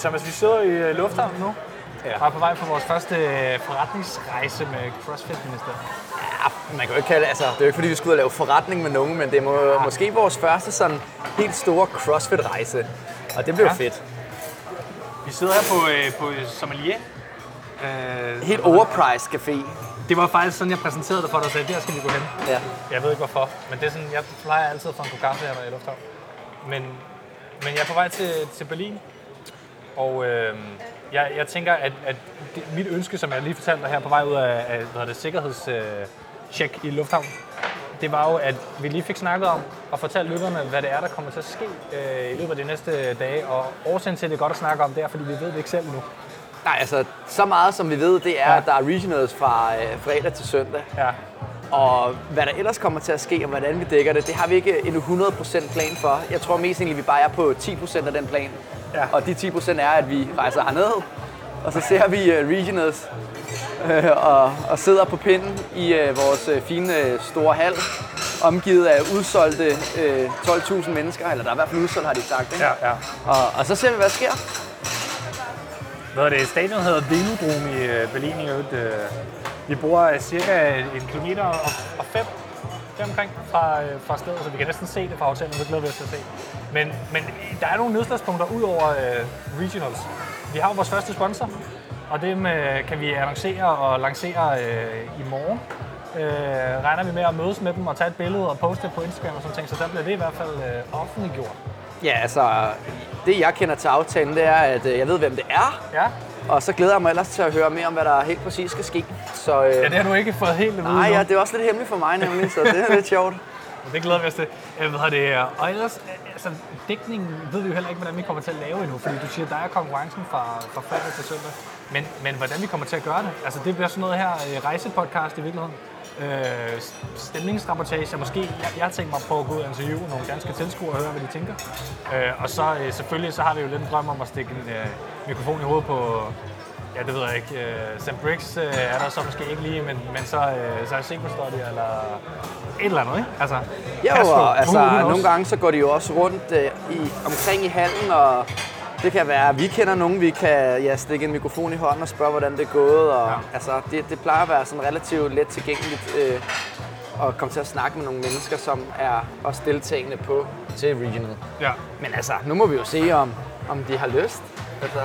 Thomas, vi sidder i uh, lufthavnen nu. Ja. Og er på vej på vores første uh, forretningsrejse med CrossFit-minister. Ja, man kan jo ikke kalde det, altså, det er jo ikke fordi, vi ud og lave forretning med nogen, men det er må, måske vores første sådan helt store CrossFit-rejse. Og det bliver Ja. ja. fedt. Vi sidder her på, uh, på Sommelier. Uh, Helt overpriced café. Det var faktisk sådan, jeg præsenterede det for dig og sagde, der skal vi gå hen. Ja. Jeg ved ikke hvorfor, men det er sådan, jeg plejer altid at få en kaffe her, når jeg er i lufthavn. Men, men jeg er på vej til, til Berlin, og øh, jeg, jeg tænker, at, at det, mit ønske, som jeg lige fortalte dig her på vej ud af, af hvad det, sikkerhedstjek i lufthavnen, det var jo, at vi lige fik snakket om og fortalt lytterne, hvad det er, der kommer til at ske øh, i løbet af de næste dage. Og årsagen til, at det er godt at snakke om, det er, fordi vi ved det ikke selv nu. Nej, altså, så meget som vi ved, det er, Ja. ja. at der er regionals fra øh, fredag til søndag. Ja. Og hvad der ellers kommer til at ske, og hvordan vi dækker det, det har vi ikke en 100% plan for. Jeg tror mest egentlig, vi bare er på 10% af den plan. Ja. Og de 10% er, at vi rejser herned, og så ser vi uh, regionals øh, og, og sidder på pinden i uh, vores fine store hal, omgivet af udsolgte uh, 12.000 mennesker, eller der er i hvert fald udsolgt, har de sagt. Ikke? Ja, ja. Og, og så ser vi, hvad der sker. Hvad er det? Stadion hedder Velodrom i øh, Berlin i øvrigt. øh. Vi bor øh, cirka en kilometer og, og fem deromkring fra, øh, fra stedet, så vi kan næsten se det fra hotellet, det glæder vi os til at se. Men, men der er nogle nedslagspunkter ud over øh, regionals. Vi har jo vores første sponsor, og dem øh, kan vi annoncere og lancere øh, i morgen. Øh, regner vi med at mødes med dem og tage et billede og poste det på Instagram og sådan ting, så der bliver det i hvert fald øh, offentliggjort. Ja, altså, det jeg kender til aftalen, det er, at øh, jeg ved, hvem det er, Ja, og så glæder jeg mig ellers til at høre mere om, hvad der helt præcis skal ske. Så, øh, ja det har du ikke fået helt at vide Nej, ja, det er også lidt hemmeligt for mig nemlig, så det er lidt sjovt. Det glæder vi os til. Øh, Hvad hedder det? Og ellers, øh, altså, dækningen ved vi jo heller ikke, hvordan vi kommer til at lave endnu, fordi du siger, der er konkurrencen fra, fra fredag til søndag. Men, men hvordan vi kommer til at gøre det? Altså, det bliver sådan noget her øh, rejsepodcast i virkeligheden. Øh, stemningsrapportage, måske. Jeg, jeg tænkt mig at prøve at gå ud og interviewe nogle danske tilskuere og høre, hvad de tænker. Øh, og så øh, selvfølgelig, så har vi jo lidt en drøm om at stikke en øh, mikrofon i hovedet på Ja, det ved jeg ikke. Uh, Sam Briggs uh, er der så måske ikke lige, men, men så, uh, så er Sequestody eller et eller andet, ikke? Altså, Jo, og altså, nogle gange så går de jo også rundt øh, i, omkring i hallen, og det kan være, at vi kender nogen, vi kan ja, stikke en mikrofon i hånden og spørge, hvordan det er gået. Og, Ja. altså, det, det plejer at være sådan relativt let tilgængeligt øh, at komme til at snakke med nogle mennesker, som er også deltagende på til Regional. Ja, Men altså, nu må vi jo se, om, om de har lyst. Altså,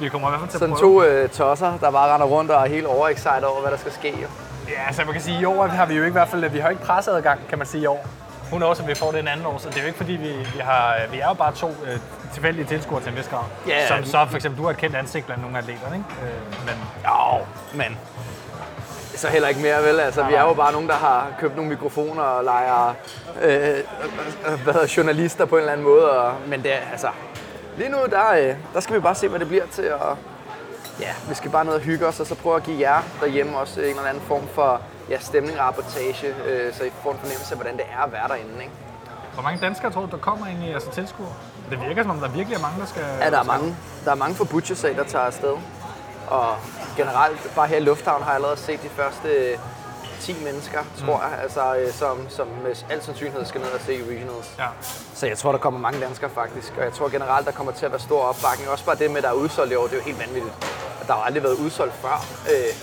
vi kommer i hvert fald til at sådan prøve. to øh, tosser, der bare render rundt og er helt overexcited over, hvad der skal ske. Jo. Ja, altså man kan sige, i år har vi jo ikke i hvert fald, vi har ikke presseadgang, kan man sige i år. Hun også, at vi får det en anden år, så det er jo ikke fordi, vi, vi har, vi er jo bare to øh, tilfældige tilskuere til en vis grad. Ja, som så for eksempel, du har et kendt ansigt blandt nogle af atleterne, ikke? Øh, men Jo, men så heller ikke mere, vel? Altså, vi er jo bare nogen, der har købt nogle mikrofoner og leger øh, øh, hvad hedder, journalister på en eller anden måde. Og, men det er, altså, lige nu, der, øh, der skal vi bare se, hvad det bliver til. Og, ja, vi skal bare ned og hygge os, og så prøve at give jer derhjemme også en eller anden form for ja, stemning og rapportage, øh, så I får en fornemmelse af, hvordan det er at være derinde. Ikke? hvor mange danskere tror du, der kommer egentlig, altså tilskuere? Det virker som om, der virkelig er mange, der skal... Ja, der er mange, der er mange fra Butchersag, der tager afsted. Og generelt, bare her i Lufthavn har jeg allerede set de første øh, 10 mennesker, tror Mm. jeg, altså, øh, som, som med al sandsynlighed skal ned og se Regionals. Ja. Så jeg tror, der kommer mange danskere faktisk, og jeg tror generelt, der kommer til at være stor opbakning. Også bare det med, at der er udsolgt i år, det er jo helt vanvittigt. At der har aldrig været udsolgt før øh,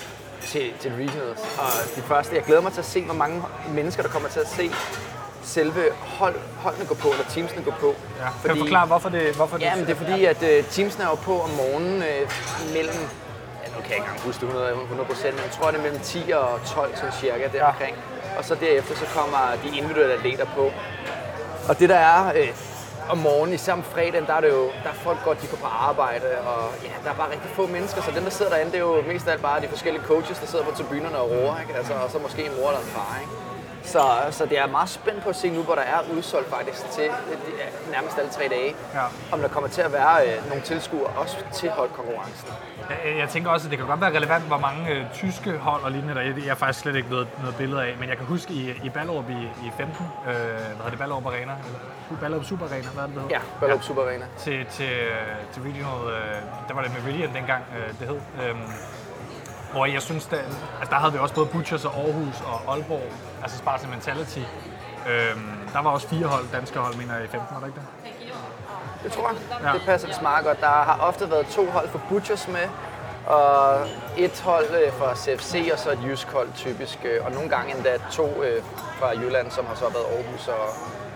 til, til Regionals. Og de første, jeg glæder mig til at se, hvor mange mennesker, der kommer til at se selve hold, holdene gå på, eller teamsene gå på. ja. Kan du forklare, hvorfor det... Hvorfor Ja, men det er fordi, at uh, teamsene er jo på om morgenen uh, mellem, ja, nu kan jeg ikke engang huske det 100, 100 procent, men jeg tror, det er mellem 10 og 12 sådan cirka deromkring. Og så derefter så kommer de individuelle atleter på. Og det der er øh, om morgenen, især om fredagen, der er det jo, der er folk godt, de går på arbejde, og ja, der er bare rigtig få mennesker, så dem, der sidder derinde, det er jo mest af alt bare de forskellige coaches, der sidder på tribunerne og roer, ikke? Altså, og så måske en mor eller en far, ikke? Så, så det er meget spændt på at se nu, hvor der er udsolgt faktisk til øh, ja, nærmest alle tre dage, Ja. om der kommer til at være øh, nogle tilskuere også til holdkonkurrencen. Jeg, jeg tænker også, at det kan godt være relevant, hvor mange øh, tyske hold og lignende, der er. Jeg har faktisk slet ikke noget, noget billede af, men jeg kan huske i, i Ballerup i, i 15, øh, hvad hedder det, Ballerup Arena, eller Ballerup Super Arena, hvad er det, det hedder? Ja, Ballerup Super Arena. Til, til, øh, til Regional, øh, der var det Meridian dengang, øh, det hed. Øhm, hvor jeg synes, der, altså der havde vi også både Butchers og Aarhus og Aalborg, altså Sparta Mentality. Øhm, der var også fire hold, danske hold, mener jeg, i 15, var der ikke det? det tror jeg. Ja. Det passer vist meget godt. Der har ofte været to hold for Butchers med, og et hold øh, fra CFC, og så et jysk hold typisk. øh, Og nogle gange endda to øh, fra Jylland, som har så været Aarhus og,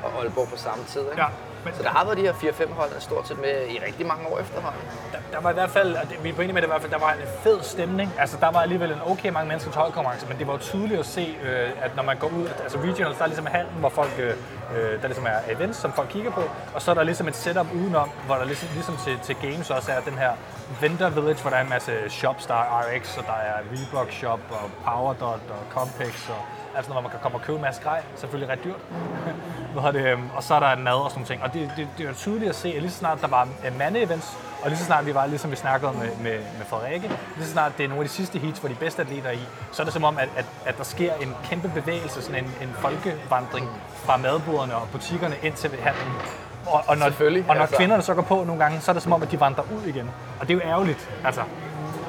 og Aalborg på samme tid. Ikke? Ja, men- Så der har været de her 4-5 hold stort set med i rigtig mange år efterhånden. Der, der var i hvert fald, og det, vi er på med det i hvert fald, der var en fed stemning. Altså, der var alligevel en okay mange mennesker til holdkonkurrence, men det var jo tydeligt at se, øh, at når man går ud, altså regionals, der er ligesom hallen, hvor folk, øh, øh, der ligesom er events, som folk kigger på, og så er der ligesom et setup udenom, hvor der ligesom, ligesom til, til games også er den her vendor village, hvor der er en masse shops, der er RX, og der er Reebok shop, og Powerdot, og Compex, og altså hvor man kan komme og købe en masse grej, selvfølgelig ret dyrt. Hvad det, øhm, og så er der mad og sådan nogle ting. Og det, det, det er tydeligt at se, at lige så snart der var øh, mande-events, og lige så snart vi var, ligesom vi snakkede med, med, med Frederikke, lige så snart det er nogle af de sidste heats, hvor de bedste atleter er i, så er det som om, at, at, at der sker en kæmpe bevægelse, sådan en, en folkevandring fra madboderne og butikkerne ind til handlen. Og, og når, og når altså. kvinderne så går på nogle gange, så er det som om, at de vandrer ud igen. Og det er jo ærgerligt, altså,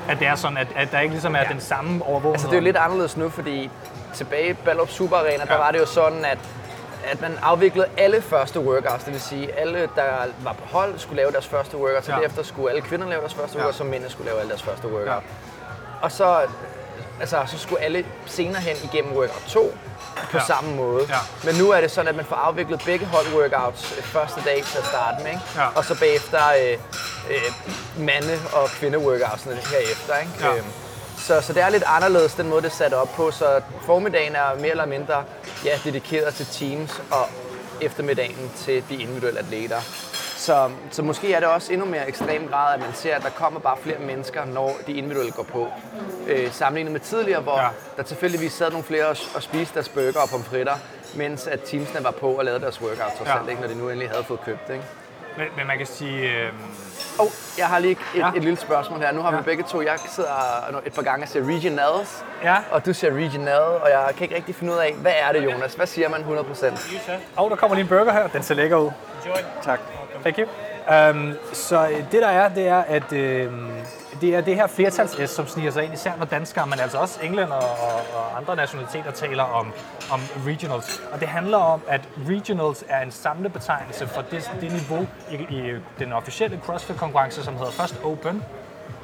at det er sådan, at, at der ikke ligesom er ja. den samme overvågenhed. Altså det er jo lidt anderledes nu, fordi tilbage i Ballup Super Arena, ja. der var det jo sådan, at at man afviklede alle første workouts, det vil sige, alle, der var på hold, skulle lave deres første workout, så Ja. derefter skulle alle kvinder lave deres første Ja. workout, så mændene skulle lave alle deres første workout. Ja. Og så, altså, så skulle alle senere hen igennem workout 2 på Ja. samme måde. Ja. Men nu er det sådan, at man får afviklet begge hold workouts øh, første dag til at starte med, ikke? Ja. og så bagefter øh, øh, mande- og kvinde-workoutsene herefter. Ikke? Ja. Øhm, så, så det er lidt anderledes, den måde, det er sat op på. Så formiddagen er mere eller mindre ja, dedikeret til teams, og eftermiddagen til de individuelle atleter. Så, så måske er det også endnu mere ekstrem grad, at man ser, at der kommer bare flere mennesker, når de individuelle går på. Øh, sammenlignet med tidligere, hvor Ja. der tilfældigvis sad nogle flere og, og spiste deres burger og pomfritter, mens at teamsene var på og lavede deres workouts og Ja. ikke, når de nu endelig havde fået købt det. Ikke? Men, men man kan sige, øh, Og jeg har lige et, Ja. et lille spørgsmål her. Nu har Ja. vi begge to, jeg sidder et par gange og ser regionals, Ja. og du ser regional, og jeg kan ikke rigtig finde ud af, hvad er det, Jonas? Hvad siger man 100%? Og der kommer lige en burger her. Den ser lækker ud. Tak. Thank you. Um, så øh, det der er, det er, at øh, det er det her flertals-S, som sniger sig ind, især når danskere, men altså også englænder og, og andre nationaliteter taler om, om regionals. Og det handler om, at regionals er en samlebetegnelse for det, det niveau i, i den officielle CrossFit-konkurrence, som hedder først Open,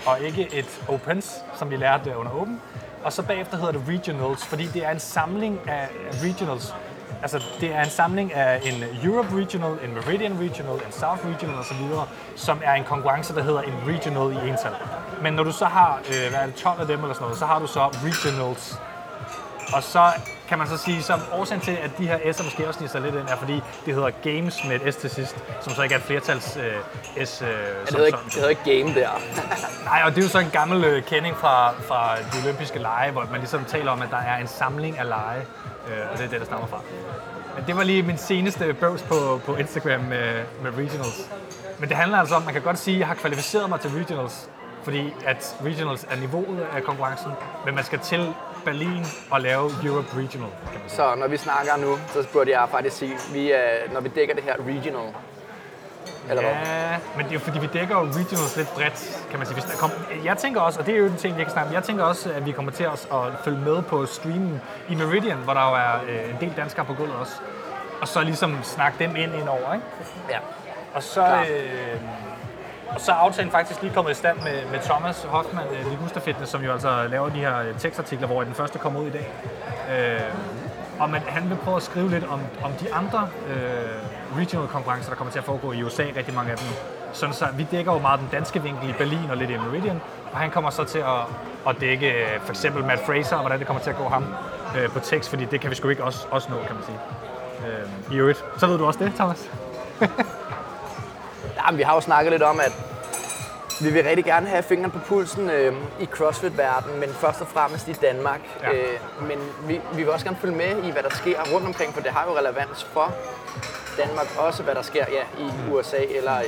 og ikke et Opens, som vi lærte under Open. Og så bagefter hedder det Regionals, fordi det er en samling af af regionals. Altså, det er en samling af en Europe Regional, en Meridian Regional, en South Regional osv., som er en konkurrence, der hedder en Regional i ental. Men når du så har, øh, hvad er det, 12 af dem eller sådan noget, så har du så Regionals. Og så kan man så sige, som årsagen til, at de her S'er måske også sig lidt ind, er fordi det hedder Games med et S til sidst, som så ikke er et flertals øh, S. Øh, Det som hedder ikke, det hedder ikke game der. Nej, og det er jo så en gammel øh, kending fra, fra de olympiske lege, hvor man ligesom taler om, at der er en samling af lege, øh, og det er det, der stammer fra. Men det var lige min seneste bøvs på, på Instagram med, med regionals. Men det handler altså om, man kan godt sige, at jeg har kvalificeret mig til regionals, fordi at regionals er niveauet af konkurrencen, men man skal til Berlin og lave Europe Regional, kan man sige. Så når vi snakker nu, så burde jeg faktisk sige, vi er, når vi dækker det her regional, eller hvad? Ja, men det er jo fordi, vi dækker jo regionals lidt bredt, kan man sige. Hvis der kom, jeg tænker også, og det er jo en ting, jeg kan snakke om, jeg tænker også, at vi kommer til at, at følge med på streamen i Meridian, hvor der jo er øh, en del danskere på gulvet også. Og så ligesom snakke dem ind indover, ikke? Ja. Og så, øh, og så er aftalen faktisk lige kommet i stand med, med Thomas Hoffmann, øh, Ligusta Fitness, som jo altså laver de her øh, tekstartikler, hvor den første kommer ud i dag. Øh, og man, han vil prøve at skrive lidt om, om de andre øh, regional konkurrencer, der kommer til at foregå i USA, rigtig mange af dem. Sådan så vi dækker jo meget den danske vinkel i Berlin og lidt i Meridian, og han kommer så til at, at dække øh, for eksempel Matt Fraser, og hvordan det kommer til at gå ham øh, på tekst, fordi det kan vi sgu ikke også, også nå, kan man sige. Øh, I øvrigt. Så ved du også det, Thomas? Jamen, vi har jo snakket lidt om, at vi vil rigtig gerne have fingeren på pulsen øh, i CrossFit-verdenen, men først og fremmest i Danmark. Ja. Øh, men vi, vi vil også gerne følge med i, hvad der sker rundt omkring, for det har jo relevans for Danmark også, hvad der sker ja, i USA eller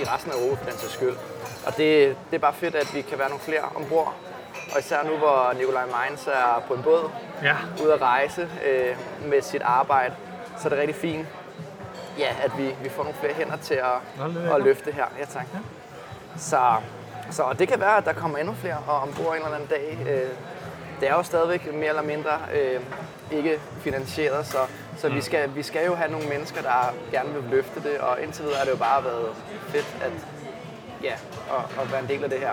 i resten af Europa for den sags skyld. Og det, det er bare fedt, at vi kan være nogle flere ombord. Og især nu, hvor Nikolaj Mainz er på en båd, Ja. ude at rejse øh, med sit arbejde, så er det rigtig fint, ja, at vi, vi får nogle flere hænder til Nå, at, er at løfte her. Ja, tak. Så, så det kan være, at der kommer endnu flere ombord en eller anden dag. Øh, Det er jo stadigvæk mere eller mindre øh, ikke finansieret, så Så vi, skal, vi skal jo have nogle mennesker, der gerne vil løfte det, og indtil videre har det jo bare været fedt at, ja, at, at være en del af det her.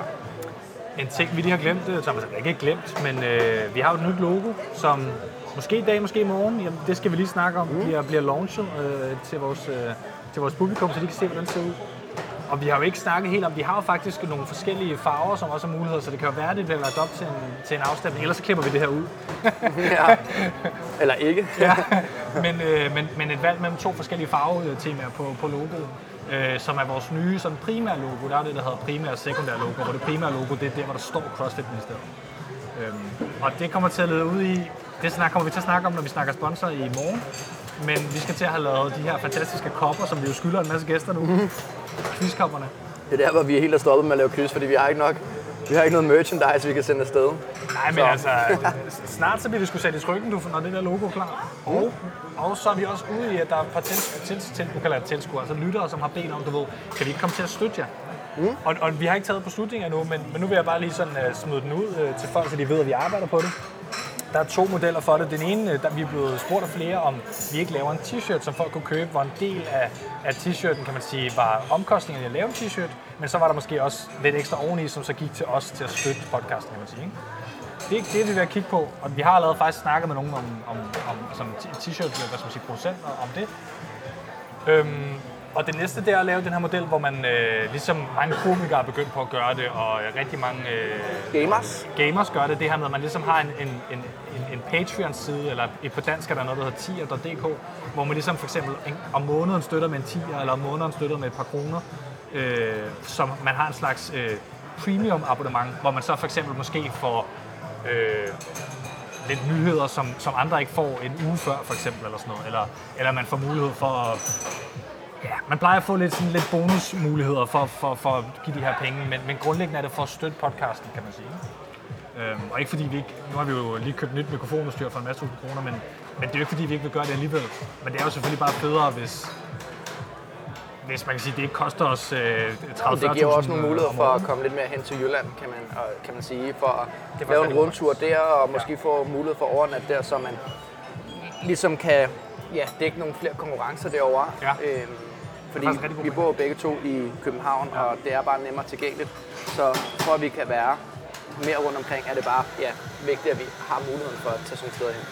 En ting, vi lige har glemt, øh, Thomas, altså ikke glemt, men øh, vi har jo et nyt logo, som måske i dag, måske i morgen, jamen, det skal vi lige snakke om, mm. bliver, bliver launchet øh, til, vores, øh, til vores publikum, så de kan se, hvordan det ser ud. Og vi har jo ikke snakket helt om, vi har jo faktisk nogle forskellige farver, som også har muligheder, så det kan jo være, at det bliver lagt op til en, til en afstemning, ellers så klipper vi det her ud. ja. Eller ikke. ja. men, øh, men, men et valg mellem to forskellige farvetemaer på, på logoet, øh, som er vores nye sådan primære logo. Der er det, der hedder primær og sekundær logo, hvor det primære logo, det er der, hvor der står CrossFit Ministeriet. Øhm, og det kommer til at lede ud i, det snak, kommer vi til at snakke om, når vi snakker sponsor i morgen. Men vi skal til at have lavet de her fantastiske kopper, som vi jo skylder en masse gæster nu. Quizkopperne. Det er der, hvor vi er helt stoppet med at lave quiz, fordi vi har ikke nok vi har ikke noget merchandise, vi kan sende afsted. Nej, men så. altså, snart så bliver det skulle sat i trykken, du, når det der logo er klar. Og, og så er vi også ude i, at der er et par til, til, til, tilskuere, altså lyttere, som har bedt om, du ved, kan vi ikke komme til at støtte jer? Mm. Og, og, vi har ikke taget beslutninger endnu, men, men nu vil jeg bare lige sådan uh, smide den ud uh, til folk, så de ved, at vi arbejder på det. Der er to modeller for det. Den ene, der vi er blevet spurgt af flere, om vi ikke laver en t-shirt, som folk kunne købe, hvor en del af, af t-shirten, kan man sige, var omkostningen at lave en t-shirt, men så var der måske også lidt ekstra oveni, som så gik til os til at støtte podcasten, kan man sige. Ikke? Det, er det, vi vil kigge på, og vi har allerede faktisk snakket med nogen om, om, om som t-shirt, hvad skal man sige, producenter om det. Øhm, og det næste, det er at lave den her model, hvor man, øh, ligesom mange komikere er begyndt på at gøre det, og rigtig mange øh, gamers. gamers gør det, det her med, at man ligesom har en, en, en, en, en Patreon-side, eller på dansk er der noget, der hedder tier.dk, hvor man ligesom for eksempel en, om måneden støtter med en tier, eller om måneden støtter med et par kroner, øh, som man har en slags øh, premium abonnement, hvor man så for eksempel måske får øh, lidt nyheder, som, som andre ikke får en uge før, for eksempel, eller sådan noget. Eller, eller man får mulighed for at Ja, man plejer at få lidt, sådan, lidt bonusmuligheder for, for, for at give de her penge, men, men grundlæggende er det for at støtte podcasten, kan man sige. Øhm, og ikke fordi vi ikke, nu har vi jo lige købt nyt mikrofonudstyr for en masse tusind kroner, men, men det er jo ikke fordi, vi ikke vil gøre det alligevel. Men det er jo selvfølgelig bare federe, hvis, hvis man kan sige, det ikke koster os øh, 30 Det giver også nogle muligheder for at komme lidt mere hen til Jylland, kan man, og, kan man sige, for at lave en rundtur der, og måske ja. få mulighed for overnat der, så man ligesom kan ja, dække nogle flere konkurrencer derovre. Ja. Øhm, fordi vi bor begge to i København, ja. og det er bare nemmere tilgængeligt. Så for at vi kan være mere rundt omkring, er det bare ja, vigtigt, at vi har muligheden for at tage sådan et sted hen.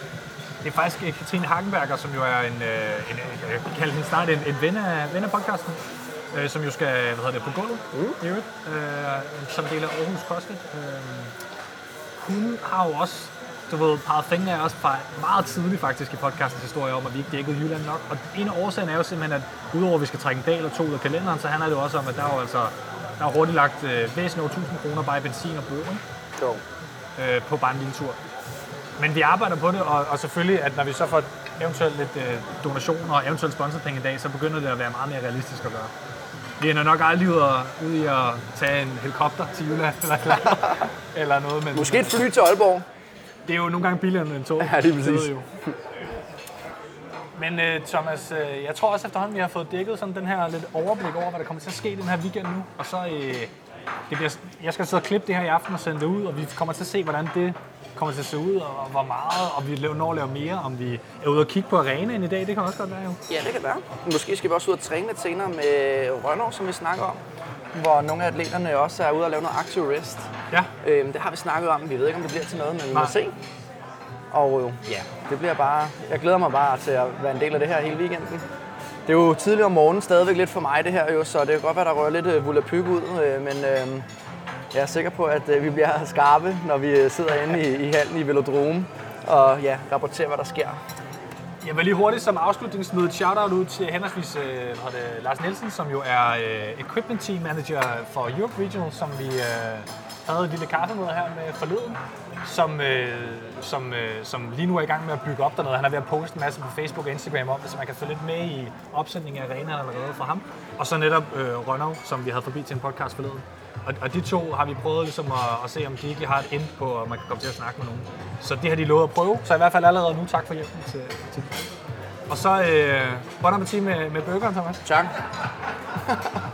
Det er faktisk øh, Katrine Hagenberger, som jo er en, øh, en, en jeg kalder hende snart en, en ven, af, ven af podcasten, øh, som jo skal hvad hedder det, på gulvet mm. i øvrigt, øh, som del af Aarhus CrossFit. Øh, hun har jo også du ved, peget fingrene af os fra meget tidligt faktisk i podcastens historie om, at vi ikke dækkede Jylland nok. Og en af årsagen er jo simpelthen, at udover at vi skal trække en dag eller to ud af kalenderen, så handler det jo også om, at der er jo altså der er hurtigt lagt øh, væsentligt over 1000 kroner bare i benzin og brug, Jo. Øh, på bare en lille tur. Men vi arbejder på det, og, og selvfølgelig, at når vi så får eventuelt lidt øh, donationer og eventuelt sponsorpenge i dag, så begynder det at være meget mere realistisk at gøre. Vi ender nok aldrig ud, ud i at tage en helikopter til Jylland eller, eller noget. Men, Måske et fly til Aalborg. Det er jo nogle gange billigere end en tog. Ja, det er præcis. Jo. Men uh, Thomas, uh, jeg tror også efterhånden, vi har fået dækket sådan den her lidt overblik over, hvad der kommer til at ske den her weekend nu. Og så, uh, det bliver, jeg skal sidde og klippe det her i aften og sende det ud, og vi kommer til at se, hvordan det kommer til at se ud, og hvor meget, og vi når at lave mere, om vi er ude og kigge på arenaen i dag, det kan også godt være jo. Ja, det kan være. Måske skal vi også ud og træne lidt senere med Rønner, som vi snakker om hvor nogle af atleterne også er ude og lave noget active rest. Ja. Øhm, det har vi snakket om. Vi ved ikke, om det bliver til noget, men vi må se. Og ja, det bliver bare... Jeg glæder mig bare til at være en del af det her hele weekenden. Det er jo tidligere om morgenen stadigvæk lidt for mig det her jo, så det kan godt være, der rører lidt uh, volapyk ud, uh, men uh, jeg er sikker på, at uh, vi bliver skarpe, når vi sidder inde i, i hallen i Velodrome og ja, rapporterer, hvad der sker. Jeg vil lige hurtigt som afslutningsmøde et shout-out ud til henholdsvis øh, det, Lars Nielsen, som jo er øh, Equipment Team Manager for Europe Regional, som vi øh, havde et lille kaffemøde her med forleden, som, øh, som, øh, som lige nu er i gang med at bygge op dernede. Han er ved at poste en masse på Facebook og Instagram om så man kan få lidt med i opsætningen af arenaen allerede fra ham. Og så netop øh, Rønnow, som vi havde forbi til en podcast forleden. Og, og de to har vi prøvet ligesom at, at se, om de ikke har et ind på, at man kan komme til at snakke med nogen. Så det har de lovet at prøve. Så i hvert fald allerede nu tak for hjælpen til, til Og så øh, bon appetit med, med burgeren, Thomas. Tak.